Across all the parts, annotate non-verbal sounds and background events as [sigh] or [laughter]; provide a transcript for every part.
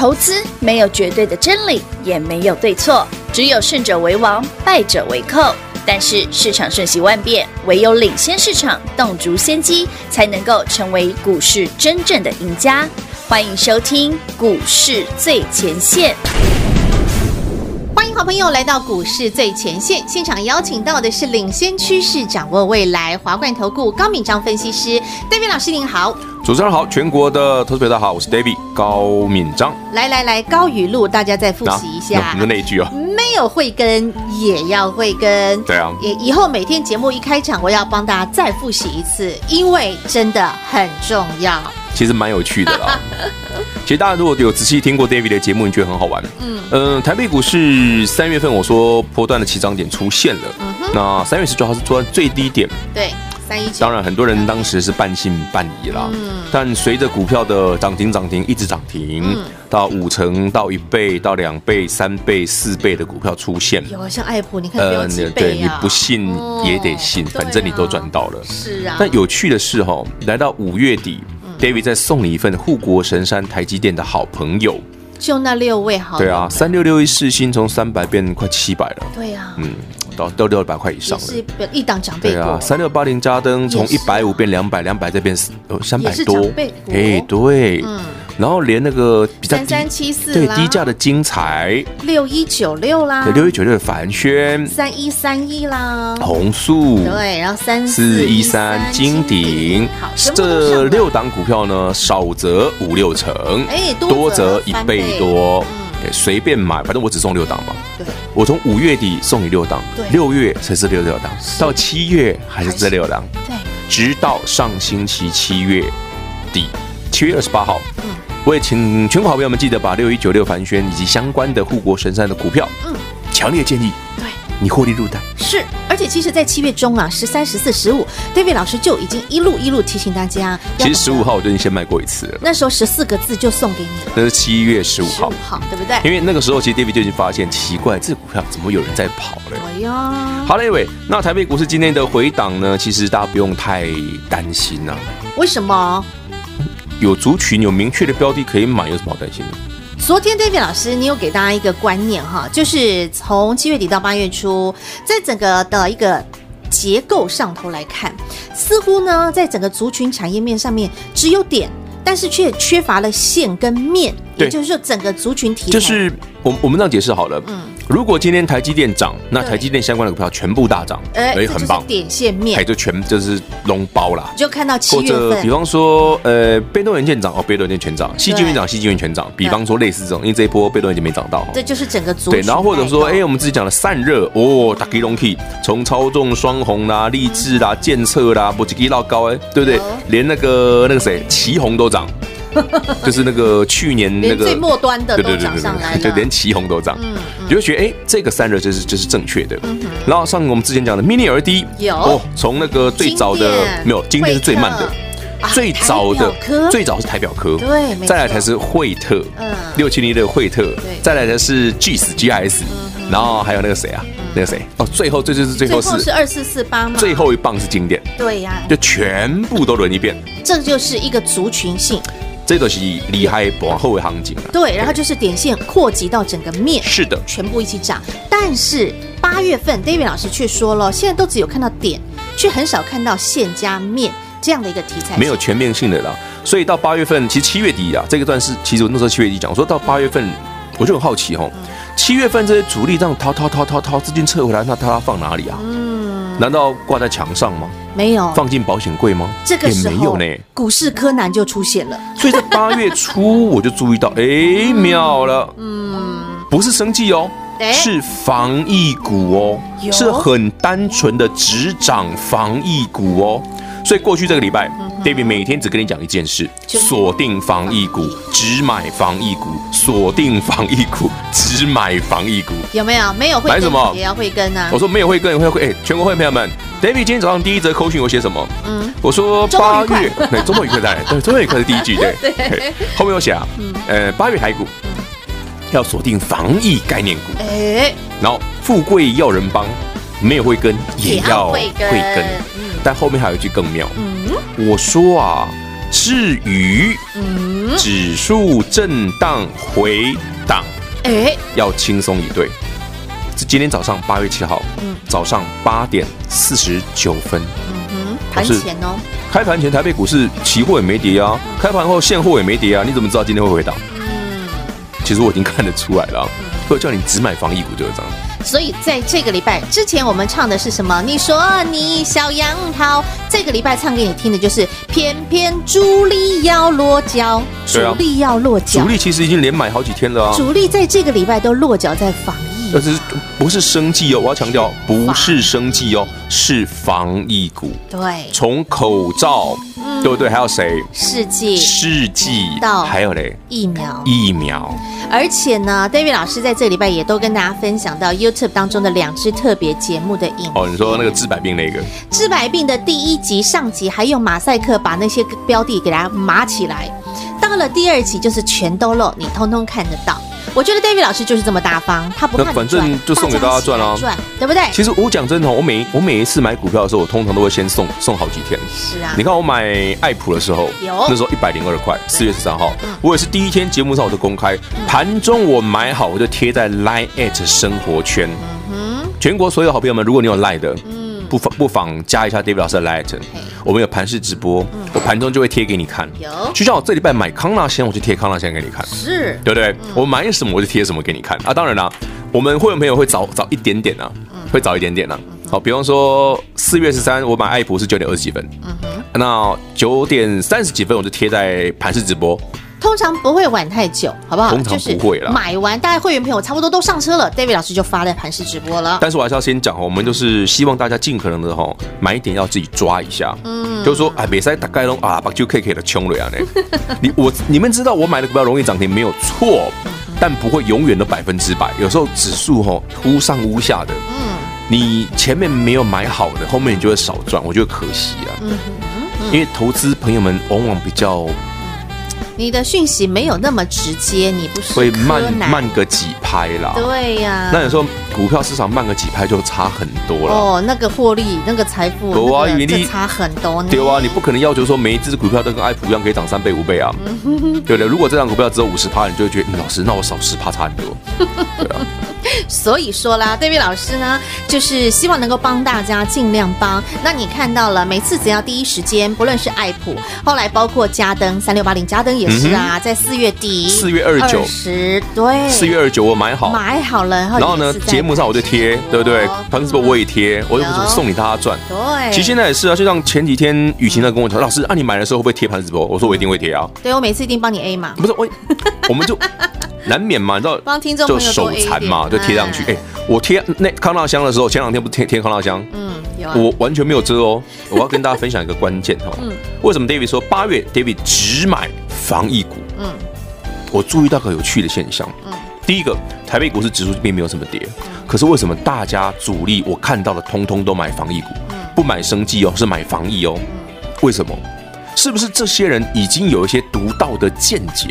投资没有绝对的真理，也没有对错，只有胜者为王，败者为寇。但是市场瞬息万变，唯有领先市场，洞烛先机，才能够成为股市真正的赢家。欢迎收听股市最前线。欢迎好朋友来到股市最前线现场，邀请到的是领先趋势、掌握未来华冠投顾高敏章分析师戴斌老师您好。主持人好，全国的投资者好，我是 David 高敏章。来来来，高语录，大家再复习一下。你、的、那一句啊，没有慧根也要慧根。对啊，也以后每天节目一开场，我要帮大家再复习一次，因为真的很重要。其实蛮有趣的啦。[laughs] 其实大家如果有仔细听过 David 的节目，你觉得很好玩。嗯嗯、呃，台北股市三月份我说波段的起涨点出现了。嗯哼。那三月十九号是做最低点。对。当然，很多人当时是半信半疑啦。嗯。但随着股票的涨停涨停一直涨停，嗯、到五成到一倍到两倍三倍四倍的股票出现。有像爱普，你看有几倍、啊、对，你不信也得信，哦、反正你都赚到了。是啊。但有趣的是哈，来到五月底、嗯、，David 再送你一份护国神山台积电的好朋友。就那六位好。对啊，三六六一四星从三百变快七百了。对啊。嗯。到六百块以上了，是一档涨倍股。对啊，三六八零加登从一百五变两百，两百再变三百多，哎，对，嗯，然后连那个比较低，三三七四，对，低价的精彩，六一九六啦，六一九六的凡轩，三一三一啦，红素，对，然后三四一三金鼎，好，这六档股票呢，少则五六成，哎，多则一倍多。随便买，反正我只送六档嘛。对，我从五月底送你六档，六月才是六六档，到七月还是这六档，对，直到上星期七月底，七月二十八号，嗯，我也请全国好朋友们记得把六一九六凡轩以及相关的护国神山的股票，嗯，强烈建议，对。你获利入袋是，而且其实，在七月中啊，十三、十四、十五，David 老师就已经一路一路提醒大家。其实十五号我就已经先卖过一次了，那时候十四个字就送给你了。那是七月十五号，好，对不对？因为那个时候，其实 David 就已经发现奇怪，这股票怎么有人在跑了？哎呀，好了，各位，那台北股市今天的回档呢？其实大家不用太担心呐、啊。为什么？有族群有明确的标的可以买，有什么好担心的？昨天，David 老师，你有给大家一个观念哈，就是从七月底到八月初，在整个的一个结构上头来看，似乎呢，在整个族群产业面上面只有点，但是却缺乏了线跟面，也就是说，整个族群体就是我我们这样解释好了，嗯。如果今天台积电涨，那台积电相关的股票全部大涨，哎，很棒，点线面，哎就全就是龙包啦。就看到七月份，或者比方说，呃，被动元件涨哦，被动元件全涨，矽晶元涨，矽晶元全涨。比方说类似这种，因为这一波被动元件没涨到，这就是整个组。对，然后或者说，哎，我们自己讲的散热哦，大吉隆 key，从操纵双红啦、励志啦、建策啦，不吉吉到高哎，对不对？连那个那个谁，旗红都涨。[laughs] 就是那个去年那个最末端的都涨上来，就连旗红都涨，嗯，你就觉得哎，这个散热就是就是正确的。然后像我们之前讲的 Mini LED 有。哦，从那个最早的没有，今天是最慢的，最早的最早是台表科，对，再来才是惠特，嗯，六七零的惠特，再来才是 GS GIS，然后还有那个谁啊，那个谁？哦，最后这就是最后是是二四四八吗？最后一棒是经典，对呀，就全部都轮一遍，这就是一个族群性。这都是厉害，往后的行情了。对，然后就是点线扩及到整个面，是的，全部一起涨。但是八月份，David 老师却说了，现在都只有看到点，却很少看到线加面这样的一个题材，没有全面性的啦。所以到八月份，其实七月底啊，这个段是其实我那时候七月底讲，我说到八月份，我就很好奇哦，七月份这些主力这样掏掏掏掏掏资金撤回来，那他放哪里啊？嗯，难道挂在墙上吗？没有放进保险柜吗？这个时候也没有呢。股市柯南就出现了，所以在 [laughs] 八月初我就注意到，哎，妙了，嗯，不是生计哦，是防疫股哦，是很单纯的只涨防疫股哦。所以过去这个礼拜，David 每天只跟你讲一件事：锁定防疫股，只买防疫股；锁定防疫股，[laughs] 只买防疫股。有没有？没有会买什么？也要会跟啊？我说没有会跟，会会哎，全国会员朋友们，David 今天早上第一则口讯我写什么？嗯，我说八月，[laughs] 对，周末愉快在，对，周末愉快是第一句，对，[laughs] 对，后面有写啊，呃，八月台股要锁定防疫概念股，哎，然后富贵要人帮，没有会跟也要会跟。但后面还有一句更妙，嗯，我说啊，至于，嗯，嗯，指数震荡回档，哎，要轻松以对。是今天早上八月七号，嗯，早上八点四十九分，嗯哼，盘前哦，开盘前台北股市期货也没跌啊，开盘后现货也没跌啊，你怎么知道今天会回档？嗯，其实我已经看得出来了，会叫你只买防疫股就是这样。所以在这个礼拜之前，我们唱的是什么？你说你小杨桃，这个礼拜唱给你听的就是偏偏主力要落脚，主力要落脚。主力其实已经连买好几天了啊。主力在这个礼拜都落脚在防疫，但是不是生计哦？我要强调，不是生计哦，是防疫股。对，从口罩。对不对？还有谁？试剂，试剂，到还有嘞，疫苗，疫苗。而且呢，David 老师在这个礼拜也都跟大家分享到 YouTube 当中的两支特别节目的影片。哦，你说那个治百病那个？治百病的第一集上集，还用马赛克把那些标的给它码起来。到了第二集，就是全都漏，你通通看得到。我觉得 David 老师就是这么大方，他不怕反正就送给大家赚啊，赚，对不对？其实我讲真的，我每我每一次买股票的时候，我通常都会先送送好几天。是啊，你看我买爱普的时候，有那时候一百零二块，四月十三号，我也是第一天节目上我就公开，盘中我买好，我就贴在 Line at 生活圈。嗯哼，全国所有好朋友们，如果你有 Line 的。不妨不妨加一下 David 老师的 Light，我们有盘式直播，我盘中就会贴给你看。有，就像我这礼拜买康纳先，我就贴康纳先给你看，是。对不对？我买什么我就贴什么给你看。啊！当然啦，我们会员朋友会早早一点点啊，会早一点点啊。好，比方说四月十三，我买爱普是九点二十几分，嗯，那九点三十几分我就贴在盘式直播。通常不会晚太久，好不好？通常不会了。买完，大概会员朋友差不多都上车了，David 老师就发在盘势直播了。但是我还是要先讲哦，我们就是希望大家尽可能的哈，买一点要自己抓一下。嗯，就是说，哎，别再大概拢啊，把就 K K 的穷了呀呢。[laughs] 你我你们知道，我买的股票容易涨停没有错，但不会永远的百分之百。有时候指数哈忽上忽下的，嗯，你前面没有买好的，后面你就会少赚，我觉得可惜啊。嗯嗯，因为投资朋友们往往比较。你的讯息没有那么直接，你不是会慢慢个几拍啦？对呀、啊，那有时候股票市场慢个几拍就差很多了。哦，那个获利，那个财富，有啊，因为差很多。对啊，你不可能要求说每一只股票都跟爱普一样可以涨三倍五倍啊。[laughs] 对的，如果这张股票只有五十趴，你就会觉得，嗯，老师，那我少十趴差很多。对啊。[laughs] 所以说啦，David 老师呢，就是希望能够帮大家尽量帮。那你看到了，每次只要第一时间，不论是爱普，后来包括嘉登三六八零，嘉登也是啊，在四月底，四月二十九，十对，四月二十九我买好，买好了，然后呢，节目上我就贴，对不对？盘子我也贴，我就送你大家赚。对，其实现在也是啊，就像前几天雨晴在跟我讲，老师啊，你买的时候会不会贴盘子直播？我说我一定会贴啊。对，我每次一定帮你 A 嘛。不是我，我们就。[laughs] 难免嘛，你知道，帮听众就手残嘛，就贴上去。哎，我贴那康纳香的时候，前两天不贴贴康纳香，嗯，有，我完全没有遮哦。[laughs] 我要跟大家分享一个关键哈，嗯，为什么 David 说八月 David 只买防疫股？嗯，我注意到个有趣的现象，嗯，第一个，台北股市指数并没有什么跌，可是为什么大家主力我看到的通通都买防疫股，不买生计哦，是买防疫哦，为什么？是不是这些人已经有一些独到的见解？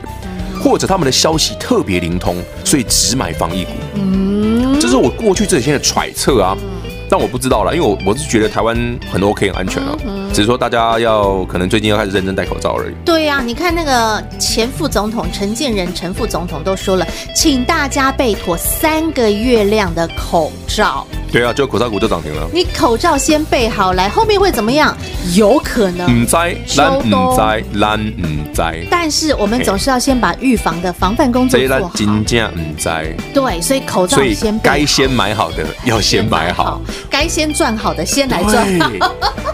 或者他们的消息特别灵通，所以只买防疫股。嗯，这是我过去这几天的揣测啊。但我不知道了，因为我我是觉得台湾很 OK 很安全了，只是说大家要可能最近要开始认真戴口罩而已。对呀，你看那个前副总统陈建仁陈副总统都说了，请大家备妥三个月量的口罩。对啊，就口罩股就涨停了。你口罩先备好来，后面会怎么样？有可能。唔知，咱唔知，咱唔知。但是我们总是要先把预防的防范工作做好。金价唔知。对，所以口罩先备好。该先买好的要先买好，该先赚好的先来赚。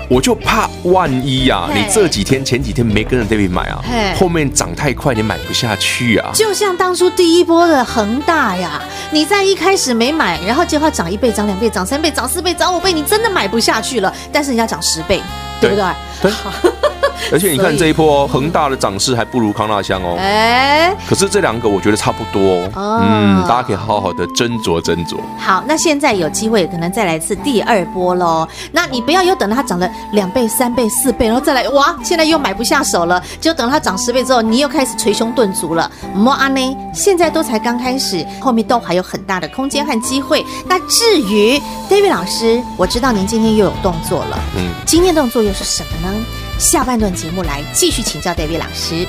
我就怕万一呀，你这几天前几天没跟着 David 买啊，后面涨太快你买不下去啊。就像当初第一波的恒大呀，你在一开始没买，然后结果涨一倍、涨两倍。涨三倍，涨四倍，涨五倍，你真的买不下去了。但是人家涨十倍，对不对？对。[laughs] 而且你看这一波恒大的涨势还不如康纳香哦。哎，可是这两个我觉得差不多哦。嗯，大家可以好好的斟酌斟酌。好，那现在有机会可能再来一次第二波喽。那你不要又等到它涨了两倍、三倍、四倍，然后再来哇，现在又买不下手了。就等到它涨十倍之后，你又开始捶胸顿足了。莫阿内，现在都才刚开始，后面都还有很大的空间和机会。那至于 David 老师，我知道您今天又有动作了。嗯，今天动作又是什么呢？下半段节目来继续请教戴维老师。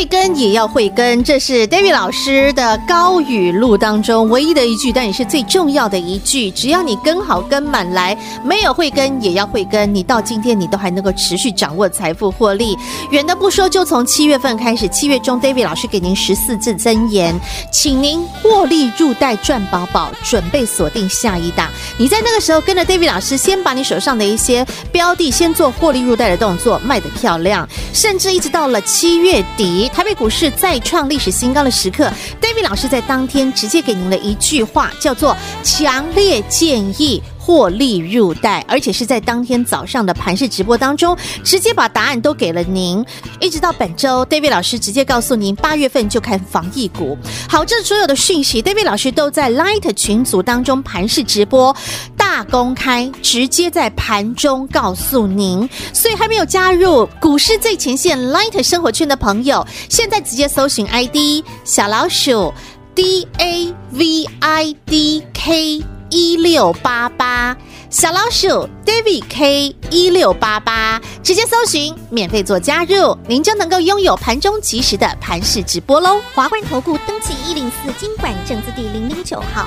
会跟也要会跟，这是 David 老师的高语录当中唯一的一句，但也是最重要的一句。只要你跟好跟满来，没有会跟也要会跟，你到今天你都还能够持续掌握财富获利。远的不说，就从七月份开始，七月中 David 老师给您十四字箴言，请您获利入袋赚饱饱，准备锁定下一档。你在那个时候跟着 David 老师，先把你手上的一些标的先做获利入袋的动作，卖得漂亮，甚至一直到了七月底，台北股市再创历史新高的时刻，David 老师在当天直接给您了一句话，叫做“强烈建议”。获利入袋，而且是在当天早上的盘市直播当中，直接把答案都给了您。一直到本周，David 老师直接告诉您，八月份就看防疫股。好，这所有的讯息，David 老师都在 Light 群组当中盘势直播公开，直接在盘中告诉您。所以还没有加入股市最前线 Light 生活圈的朋友，现在直接搜寻 ID 小老鼠 D A V I D K。一六八八小老鼠 David K 一六八八，直接搜寻免费做加入，您就能够拥有盘中即时的盘势直播喽。华冠投顾登记一零四金管证字第零零九号，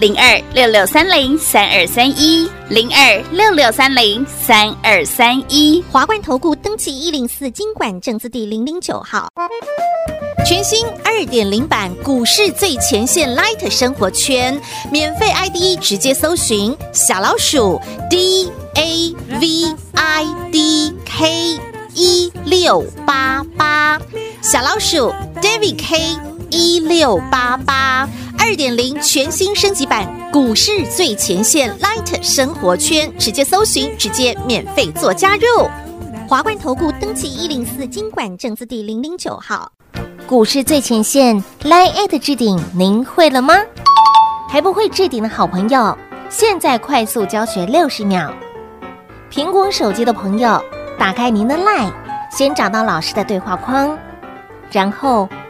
零二六六三零三二三一，零二六六三零三二三一，华冠投顾登记一零四经管证字第零零九号，全新二点零版股市最前线 Light 生活圈，免费 ID 直接搜寻小老鼠 D A V I D K 一六八八，小老鼠 David K 一六八八。二点零全新升级版股市最前线 Light 生活圈，直接搜寻，直接免费做加入。华冠投顾登记一零四金管证字第零零九号，股市最前线 Light 置顶，您会了吗？还不会置顶的好朋友，现在快速教学六十秒。苹果手机的朋友，打开您的 Light，先找到老师的对话框，然后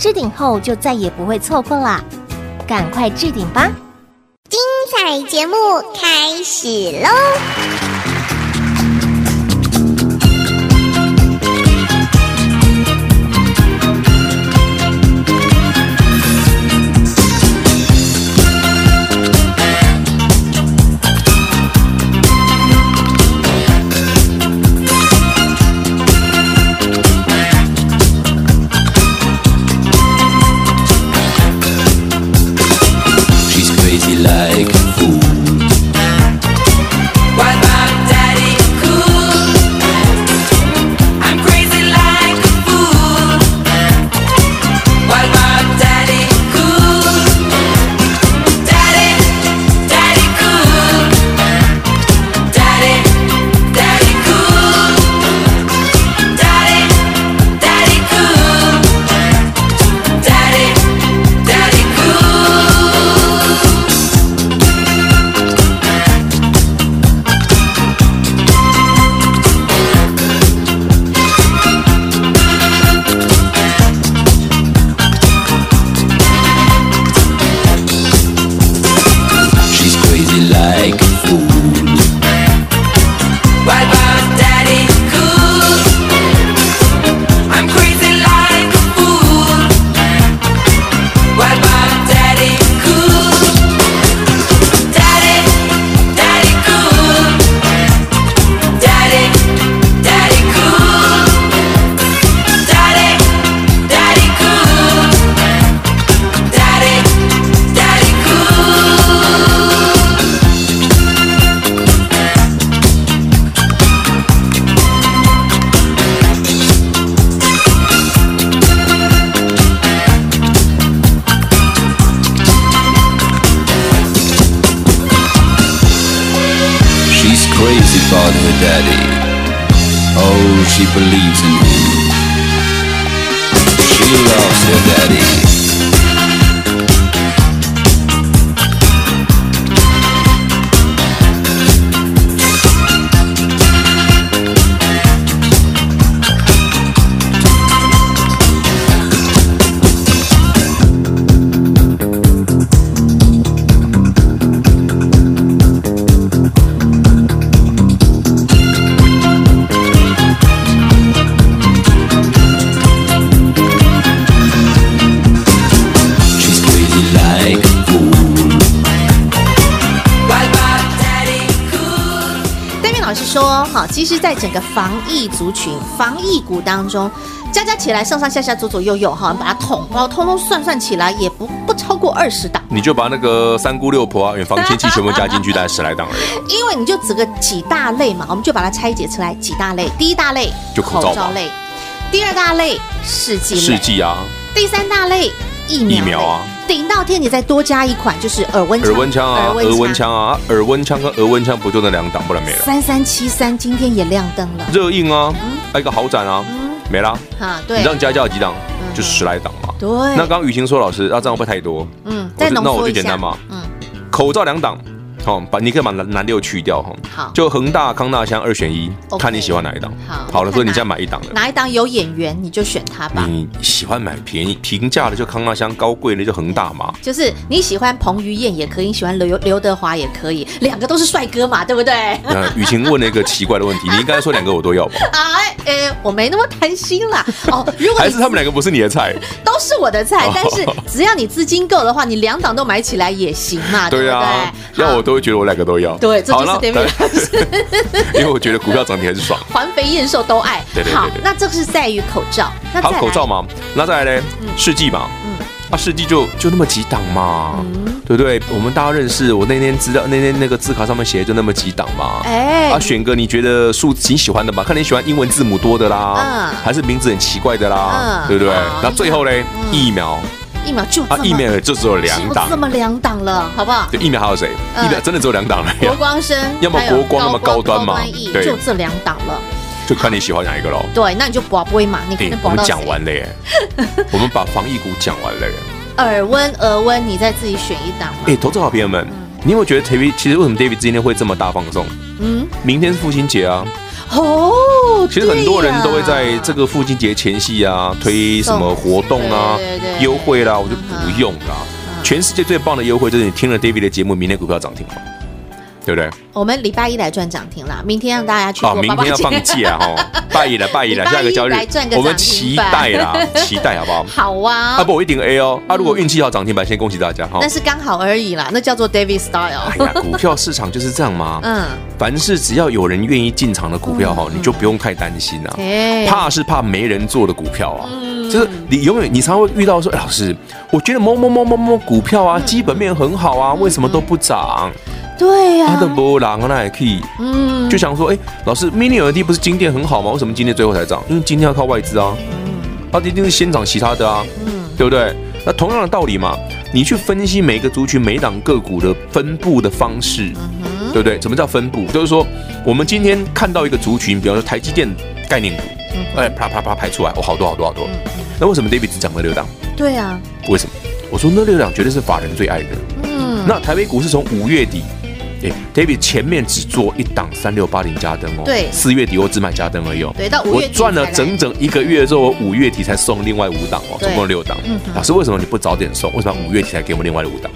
置顶后就再也不会错过啦。赶快置顶吧！精彩节目开始喽！still daddy. 在整个防疫族群、防疫股当中，加加起来，上上下下、左左右右，哈，把它统包，通通算算起来，也不不超过二十档。你就把那个三姑六婆啊、远房亲戚全部加进去，大概十来档而已。因为你就整个几大类嘛，我们就把它拆解出来几大类。第一大类就口罩吧类，第二大类试剂类，试剂啊，第三大类疫苗类疫苗啊，顶到天你再多加一款，就是耳温耳温枪啊，耳温枪。啊，耳温枪跟耳温枪不就那两档，不然没了。三三七三今天也亮灯了，热映啊，还有一个好展啊，没了。哈，对。你，让加加有几档？就十来档嘛。对，那刚刚雨晴说，老师，那这样会不会太多？嗯，那我就简单嘛，嗯，口罩两档，好，把你可以把南南六去掉哈。好就恒大、康纳香二选一，OK 看你喜欢哪一档。好好了，所以你再买一档了。哪一档有眼缘你就选它吧。你喜欢买便宜平价的就康纳香，高贵的就恒大嘛。就是你喜欢彭于晏也可以，你喜欢刘刘德华也可以，两个都是帅哥嘛，对不对？那雨晴问了一个奇怪的问题，你应该说两个我都要吧？[laughs] 哎，呃，我没那么贪心啦。哦，如果还是他们两个不是你的菜？[laughs] 都是我的菜哦，但是只要你资金够的话，你两档都买起来也行嘛，[laughs] 对不对？要我都会觉得我两个都要。对，这就是好那 David 老师。[laughs] 因为我觉得股票涨停还是爽。环肥燕瘦都爱。对对对那这是在于口罩，那好口罩嘛，那再来呢？试剂嘛，嗯。啊，试剂就就那么几档嘛，对不对？我们大家认识，我那天知道那天那个字卡上面写的就那么几档嘛。哎。啊，选个你觉得数你喜欢的吧，看你喜欢英文字母多的啦，嗯。还是名字很奇怪的啦，嗯。对不对？那最后呢，疫苗疫苗就这啊，么疫苗就只有两档这，么两档了，好不好？对，疫苗还有谁？嗯疫苗真的只有两档了国，光生，要么国光要么高端嘛对就这两档了。就看你喜欢哪一个喽。对，那你就博杯嘛，你可哎我们能博到谁讲完了耶，[laughs] 我们把防疫股讲完了耶。耳温、额温，你再自己选一档嘛。哎，投资好朋友们，你有没有觉得 David 其实为什么 David 今天会这么大放送？嗯，明天是父亲节啊，哦，其实很多人都会在这个父亲节前夕啊，推什么活动啊优惠啦，我就不用啦。全世界最棒的优惠就是你听了 David 的节目，明天股票涨停嘛，对不对？我们礼拜一来赚涨停啦，明天让大家去哦，明天要放假哦，[laughs] 拜一了，拜一了，下个交易我们期待啦，[laughs] 期待好不好？好啊啊，不，我一定 A 哦。啊，如果运气好涨停板，先恭喜大家哈那。是刚好而已啦，那叫做 David Style 哎。呀，[laughs] 股票市场就是这样嘛。嗯，凡是只要有人愿意进场的股票哈，你就不用太担心啊。哎怕是怕没人做的股票啊，就是你永远你常常会遇到说，哎，老师，我觉得某某某某某股票啊，基本面很好啊，为什么都不涨？对呀它的波浪那也可以，嗯，就想说，哎，老师，mini LED 不是今天很好吗？为什么今天最后才涨？因为今天要靠外资啊，它一定是先涨其他的啊，嗯对不对？那同样的道理嘛，你去分析每个族群、每一档个股的分布的方式，对不对？什么叫分布？就是说，我们今天看到一个族群，比方说台积电概念股，哎，啪啪啪排出来，哦，好多好多好多。那为什么 David 只讲了六档？对啊，为什么？我说那六档绝对是法人最爱的。嗯，那台北股市从五月底，哎，David 前面只做一档三六八零加灯哦，对四月底我只买加灯而已哦，对到五我月底才来赚了整整一个月之后，我五月底才送另外五档哦，对总共六档。老师为什么你不早点送？为什么五月底才给我们另外的五档？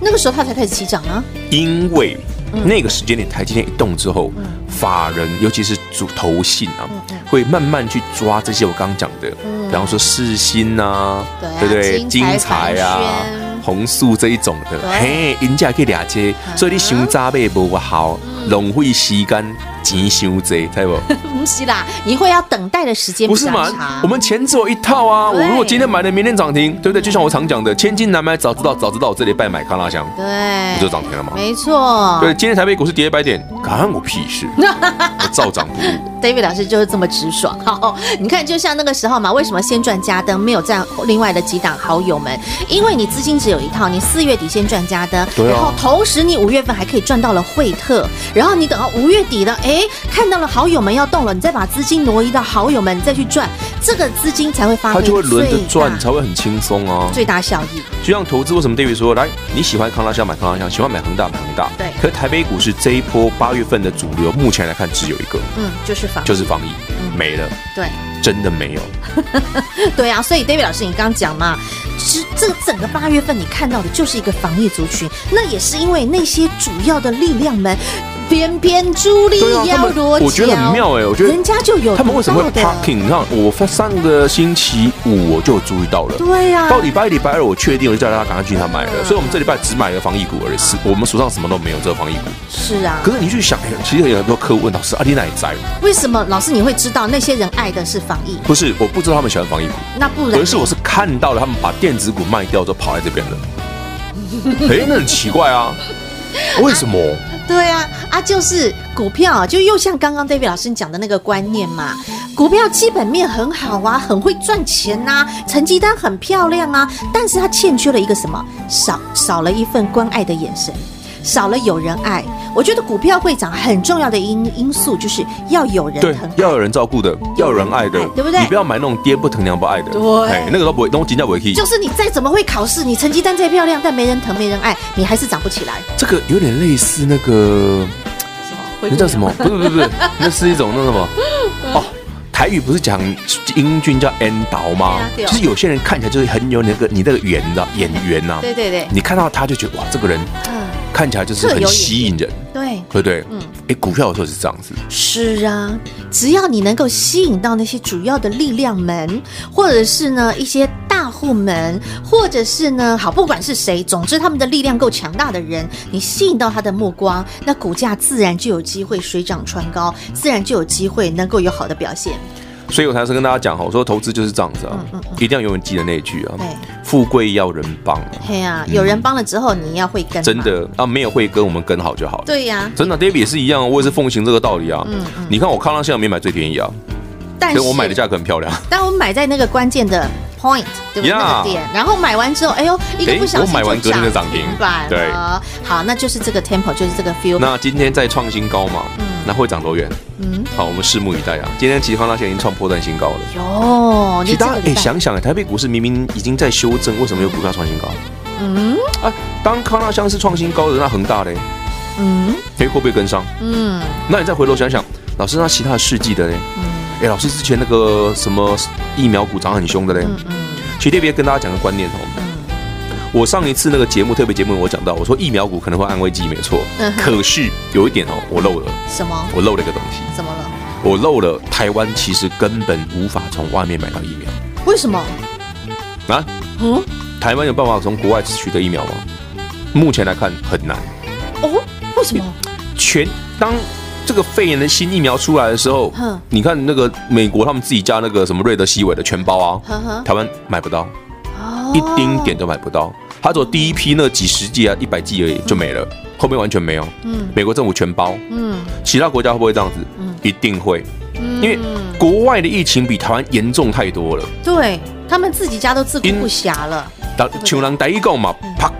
那个时候它才开始起涨啊。因为那个时间点台积电一动之后，法人尤其是主投信啊，会慢慢去抓这些我刚刚讲的，比方说世新啊，对不对？金彩啊红素这一种的，对。嘿，人家可以俩接，所以你想早买不好，浪费时间，钱伤济，[laughs] 知不？不是啦，你会要等待的时间不是嘛长？我们钱只有一套啊！我如果今天买了，明天涨停，对不对？就像我常讲的，千金难买早知道，早知道我这里拜买康拉香，对，不就涨停了吗？没错，对，今天台北股市跌一百点，关我屁事，我照涨不误。[laughs] David 老师就是这么直爽。好，你看，就像那个时候嘛，为什么先赚加登，没有赚另外的几档好友们？因为你资金只有一套，你四月底先赚加灯，对啊然后同时你五月份还可以赚到了惠特，然后你等到五月底了，哎，看到了好友们要动了，你再把资金挪移到好友们，你再去赚，这个资金才会发挥，它就会轮着赚，才会很轻松哦，最大效益。就像投资，为什么 David 说，来你喜欢康拉香买康拉香，喜欢买恒大买恒大，对。可是台北股市这一波八月份的主流，目前来看只有一个，嗯，就是防，就是防疫，嗯、没了，对，真的没有。[laughs] 对啊，所以 David 老师，你刚刚讲嘛，是这整个八月份你看到的就是一个防疫族群，那也是因为那些主要的力量们。偏偏朱莉要裸脚，我觉得很妙哎，我觉得人家就有他们为什么会 parking？你看我上个星期五我就注意到了，对呀，到礼拜一、礼拜二我确定我就叫大家赶快去他买了，所以我们这礼拜只买了防疫股而已，是我们手上什么都没有，这个防疫股。是啊。可是你去想，其实有很多客户问老师阿丽娜也在？为什么老师你会知道那些人爱的是防疫？不是，我不知道他们喜欢防疫股，那不然，而是我是看到了他们把电子股卖掉之后跑来这边的，[laughs] 哎，那很奇怪啊，为什么？对啊，啊，就是股票，就又像刚刚 David 老师讲的那个观念嘛，股票基本面很好啊，很会赚钱呐，成绩单很漂亮啊，但是它欠缺了一个什么？少少了一份关爱的眼神。少了有人爱，我觉得股票会涨很重要的因因素就是要有人疼，对，要有人照顾的，要有人爱的，对不对？你不要买那种爹不疼娘不爱的，对，那个都不会，那种金价不会去。就是你再怎么会考试，你成绩单再漂亮，但没人疼没人爱，你还是涨不起来。这个有点类似那个什么？那叫什么？不是不是不是，[laughs] 那是一种那什么？哦，台语不是讲英俊叫 N 导吗？就是有些人看起来就是很有那个你那个圆的演员呐，对对对，你看到他就觉得哇，这个人。看起来就是很吸引人，对对不对？嗯，哎，股票有时候是这样子。是啊，只要你能够吸引到那些主要的力量们，或者是呢一些大户们，或者是呢好，不管是谁，总之他们的力量够强大的人，你吸引到他的目光，那股价自然就有机会水涨船高，自然就有机会能够有好的表现。所以我才是跟大家讲哈，我说投资就是这样子啊，嗯嗯嗯、一定要永远记得那一句啊，富贵要人帮。对啊，有人帮了之后，你要会跟。真的啊，没有会跟，我们跟好就好了。对呀、啊，真的，David 也是一样，我也是奉行这个道理啊。嗯嗯，你看我康浪现在没买最便宜啊，但是我买的价格很漂亮。但我买在那个关键的 point，对不对？那个点，然后买完之后，哎呦，一个不小心就涨停板了。对，好，那就是这个 tempo，就是这个 feel。那今天再创新高嘛？嗯，那会涨多远？嗯，好，我们拭目以待啊！今天其实康那香已经创破断新高了。哟，其实大家哎想想，台北股市明明已经在修正，为什么有股票创新高？嗯，啊，当康那香是创新高的，那恒大嘞？嗯，哎，会不会跟上？嗯，那你再回头想想，老师那其他的世纪的嘞？嗯，哎，老师之前那个什么疫苗股涨很凶的嘞？嗯嗯，其实特别跟大家讲个观念哦。我上一次那个节目特别节目，我讲到，我说疫苗股可能会安慰剂，没错。嗯、可是有一点哦，我漏了。什么？我漏了一个东西。怎么了？我漏了台湾其实根本无法从外面买到疫苗。为什么？啊？嗯？台湾有办法从国外取得疫苗吗？目前来看很难。哦？为什么？全当这个肺炎的新疫苗出来的时候，哼你看那个美国他们自己家那个什么瑞德西韦的全包啊，台湾买不到。一丁点都买不到，他走第一批那几十 G 啊，一百 G 而已就没了，后面完全没有。嗯，美国政府全包。嗯，其他国家会不会这样子？嗯，一定会。因为国外的疫情比台湾严重太多了。对，他们自己家都自顾不暇了。像人第一讲嘛，拍，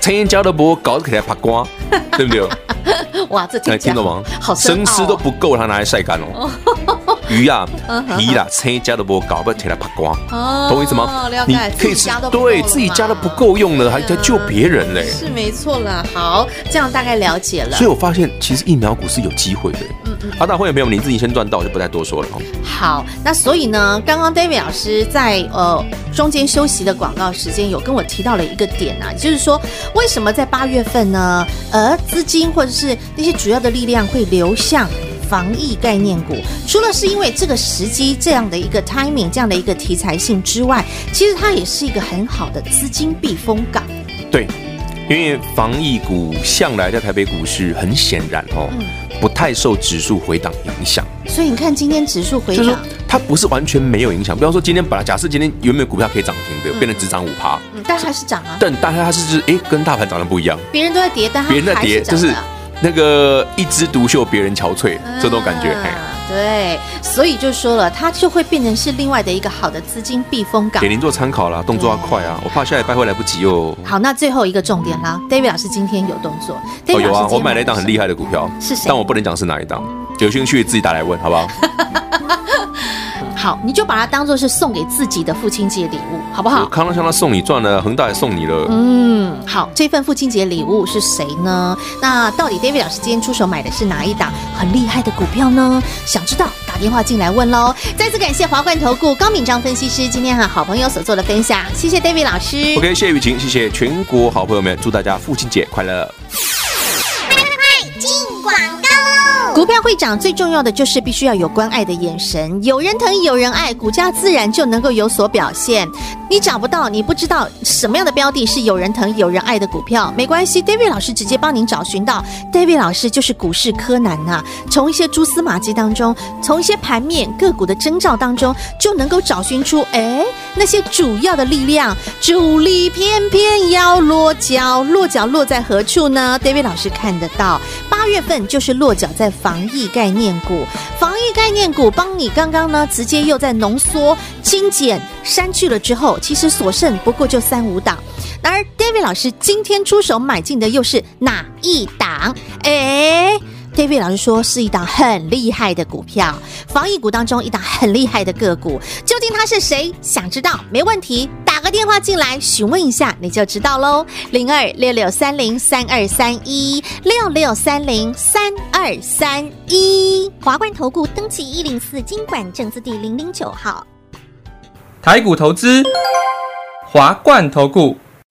成家都不搞起来拍光，对不对？[laughs] 哇，这听听懂吗？好，生丝都不够，他拿来晒干哦。[laughs] 鱼啊，鱼啦，成家都不搞，不起来扒光，懂我意思吗？你可以吃，对自己家都不够用了，还在救别人嘞。是没错啦。好，这样大概了解了。所以我发现，其实疫苗股是有机会的。嗯嗯。好，那会员朋友们，你自己先赚到，我就不再多说了。好，那所以呢，刚刚 David 老师在呃中间休息的广告时间，有跟我提到了一个点啊，就是说为什么在八月份呢，呃资金或者是那些主要的力量会流向。防疫概念股，除了是因为这个时机这样的一个 timing，这样的一个题材性之外，其实它也是一个很好的资金避风港。对，因为防疫股向来在台北股市很显然哦，嗯、不太受指数回档影响。所以你看今天指数回档，它不是完全没有影响。比方说今天本来假设今天有没有股票可以涨停的，嗯、变成只涨五趴，但还是涨啊。但大家它是是哎，跟大盘涨得不一样。别人都在跌，但别人在跌，就是。那个一枝独秀，别人憔悴，这种感觉，啊，对，所以就说了，它就会变成是另外的一个好的资金避风港，给您做参考啦，动作要快啊，我怕下礼拜会来不及哦。好，那最后一个重点啦，David 老师今天有动作，哦有啊，我买了一档很厉害的股票，是谁？但我不能讲是哪一档，有兴趣自己打来问，好不好？[laughs] 好，你就把它当做是送给自己的父亲节礼物，好不好？康乐香他送你赚了，恒大也送你了。嗯，好，这份父亲节礼物是谁呢？那到底 David 老师今天出手买的是哪一档很厉害的股票呢？想知道，打电话进来问喽。再次感谢华冠投顾高敏章分析师今天和好朋友所做的分享，谢谢 David 老师。OK，谢谢雨晴，谢谢全国好朋友们，祝大家父亲节快乐。股票会涨，最重要的就是必须要有关爱的眼神，有人疼，有人爱，股价自然就能够有所表现。你找不到，你不知道什么样的标的是有人疼、有人爱的股票，没关系，David 老师直接帮您找寻到。David 老师就是股市柯南呐、啊，从一些蛛丝马迹当中，从一些盘面个股的征兆当中，就能够找寻出，哎，那些主要的力量，主力偏偏要落脚，落脚落在何处呢？David 老师看得到，八月份就是落脚在防疫概念股，防疫概念股帮你刚刚呢，直接又在浓缩、精简、删去了之后，其实所剩不过就三五档。然而 David 老师今天出手买进的又是哪一档？哎，David 老师说是一档很厉害的股票，防疫股当中一档很厉害的个股。究竟他是谁？想知道？没问题，打电话进来询问一下，你就知道喽。零二六六三零三二三一六六三零三二三一，华冠投顾登记一零四经管证字第零零九号。台股投资，华冠投顾。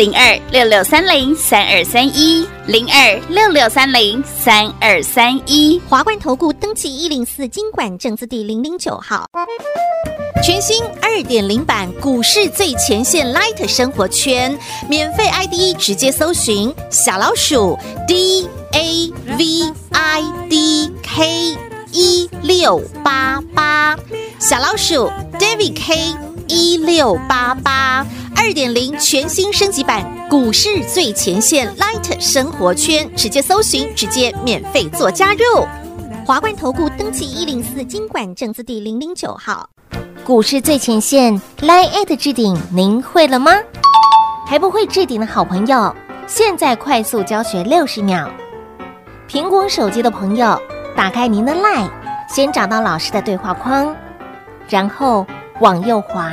零二六六三零三二三一，零二六六三零三二三一，华冠投顾登记一零四金管证字第零零九号，全新二点零版股市最前线 Light 生活圈，免费 ID 直接搜寻小老鼠 D A V I D K 一六八八，小老鼠 David K 一六八八。二点零全新升级版股市最前线 Light 生活圈，直接搜寻，直接免费做加入。华冠投顾登记一零四经管证字第零零九号。股市最前线 Light 置顶，您会了吗？还不会置顶的好朋友，现在快速教学六十秒。苹果手机的朋友，打开您的 Light，先找到老师的对话框，然后往右滑。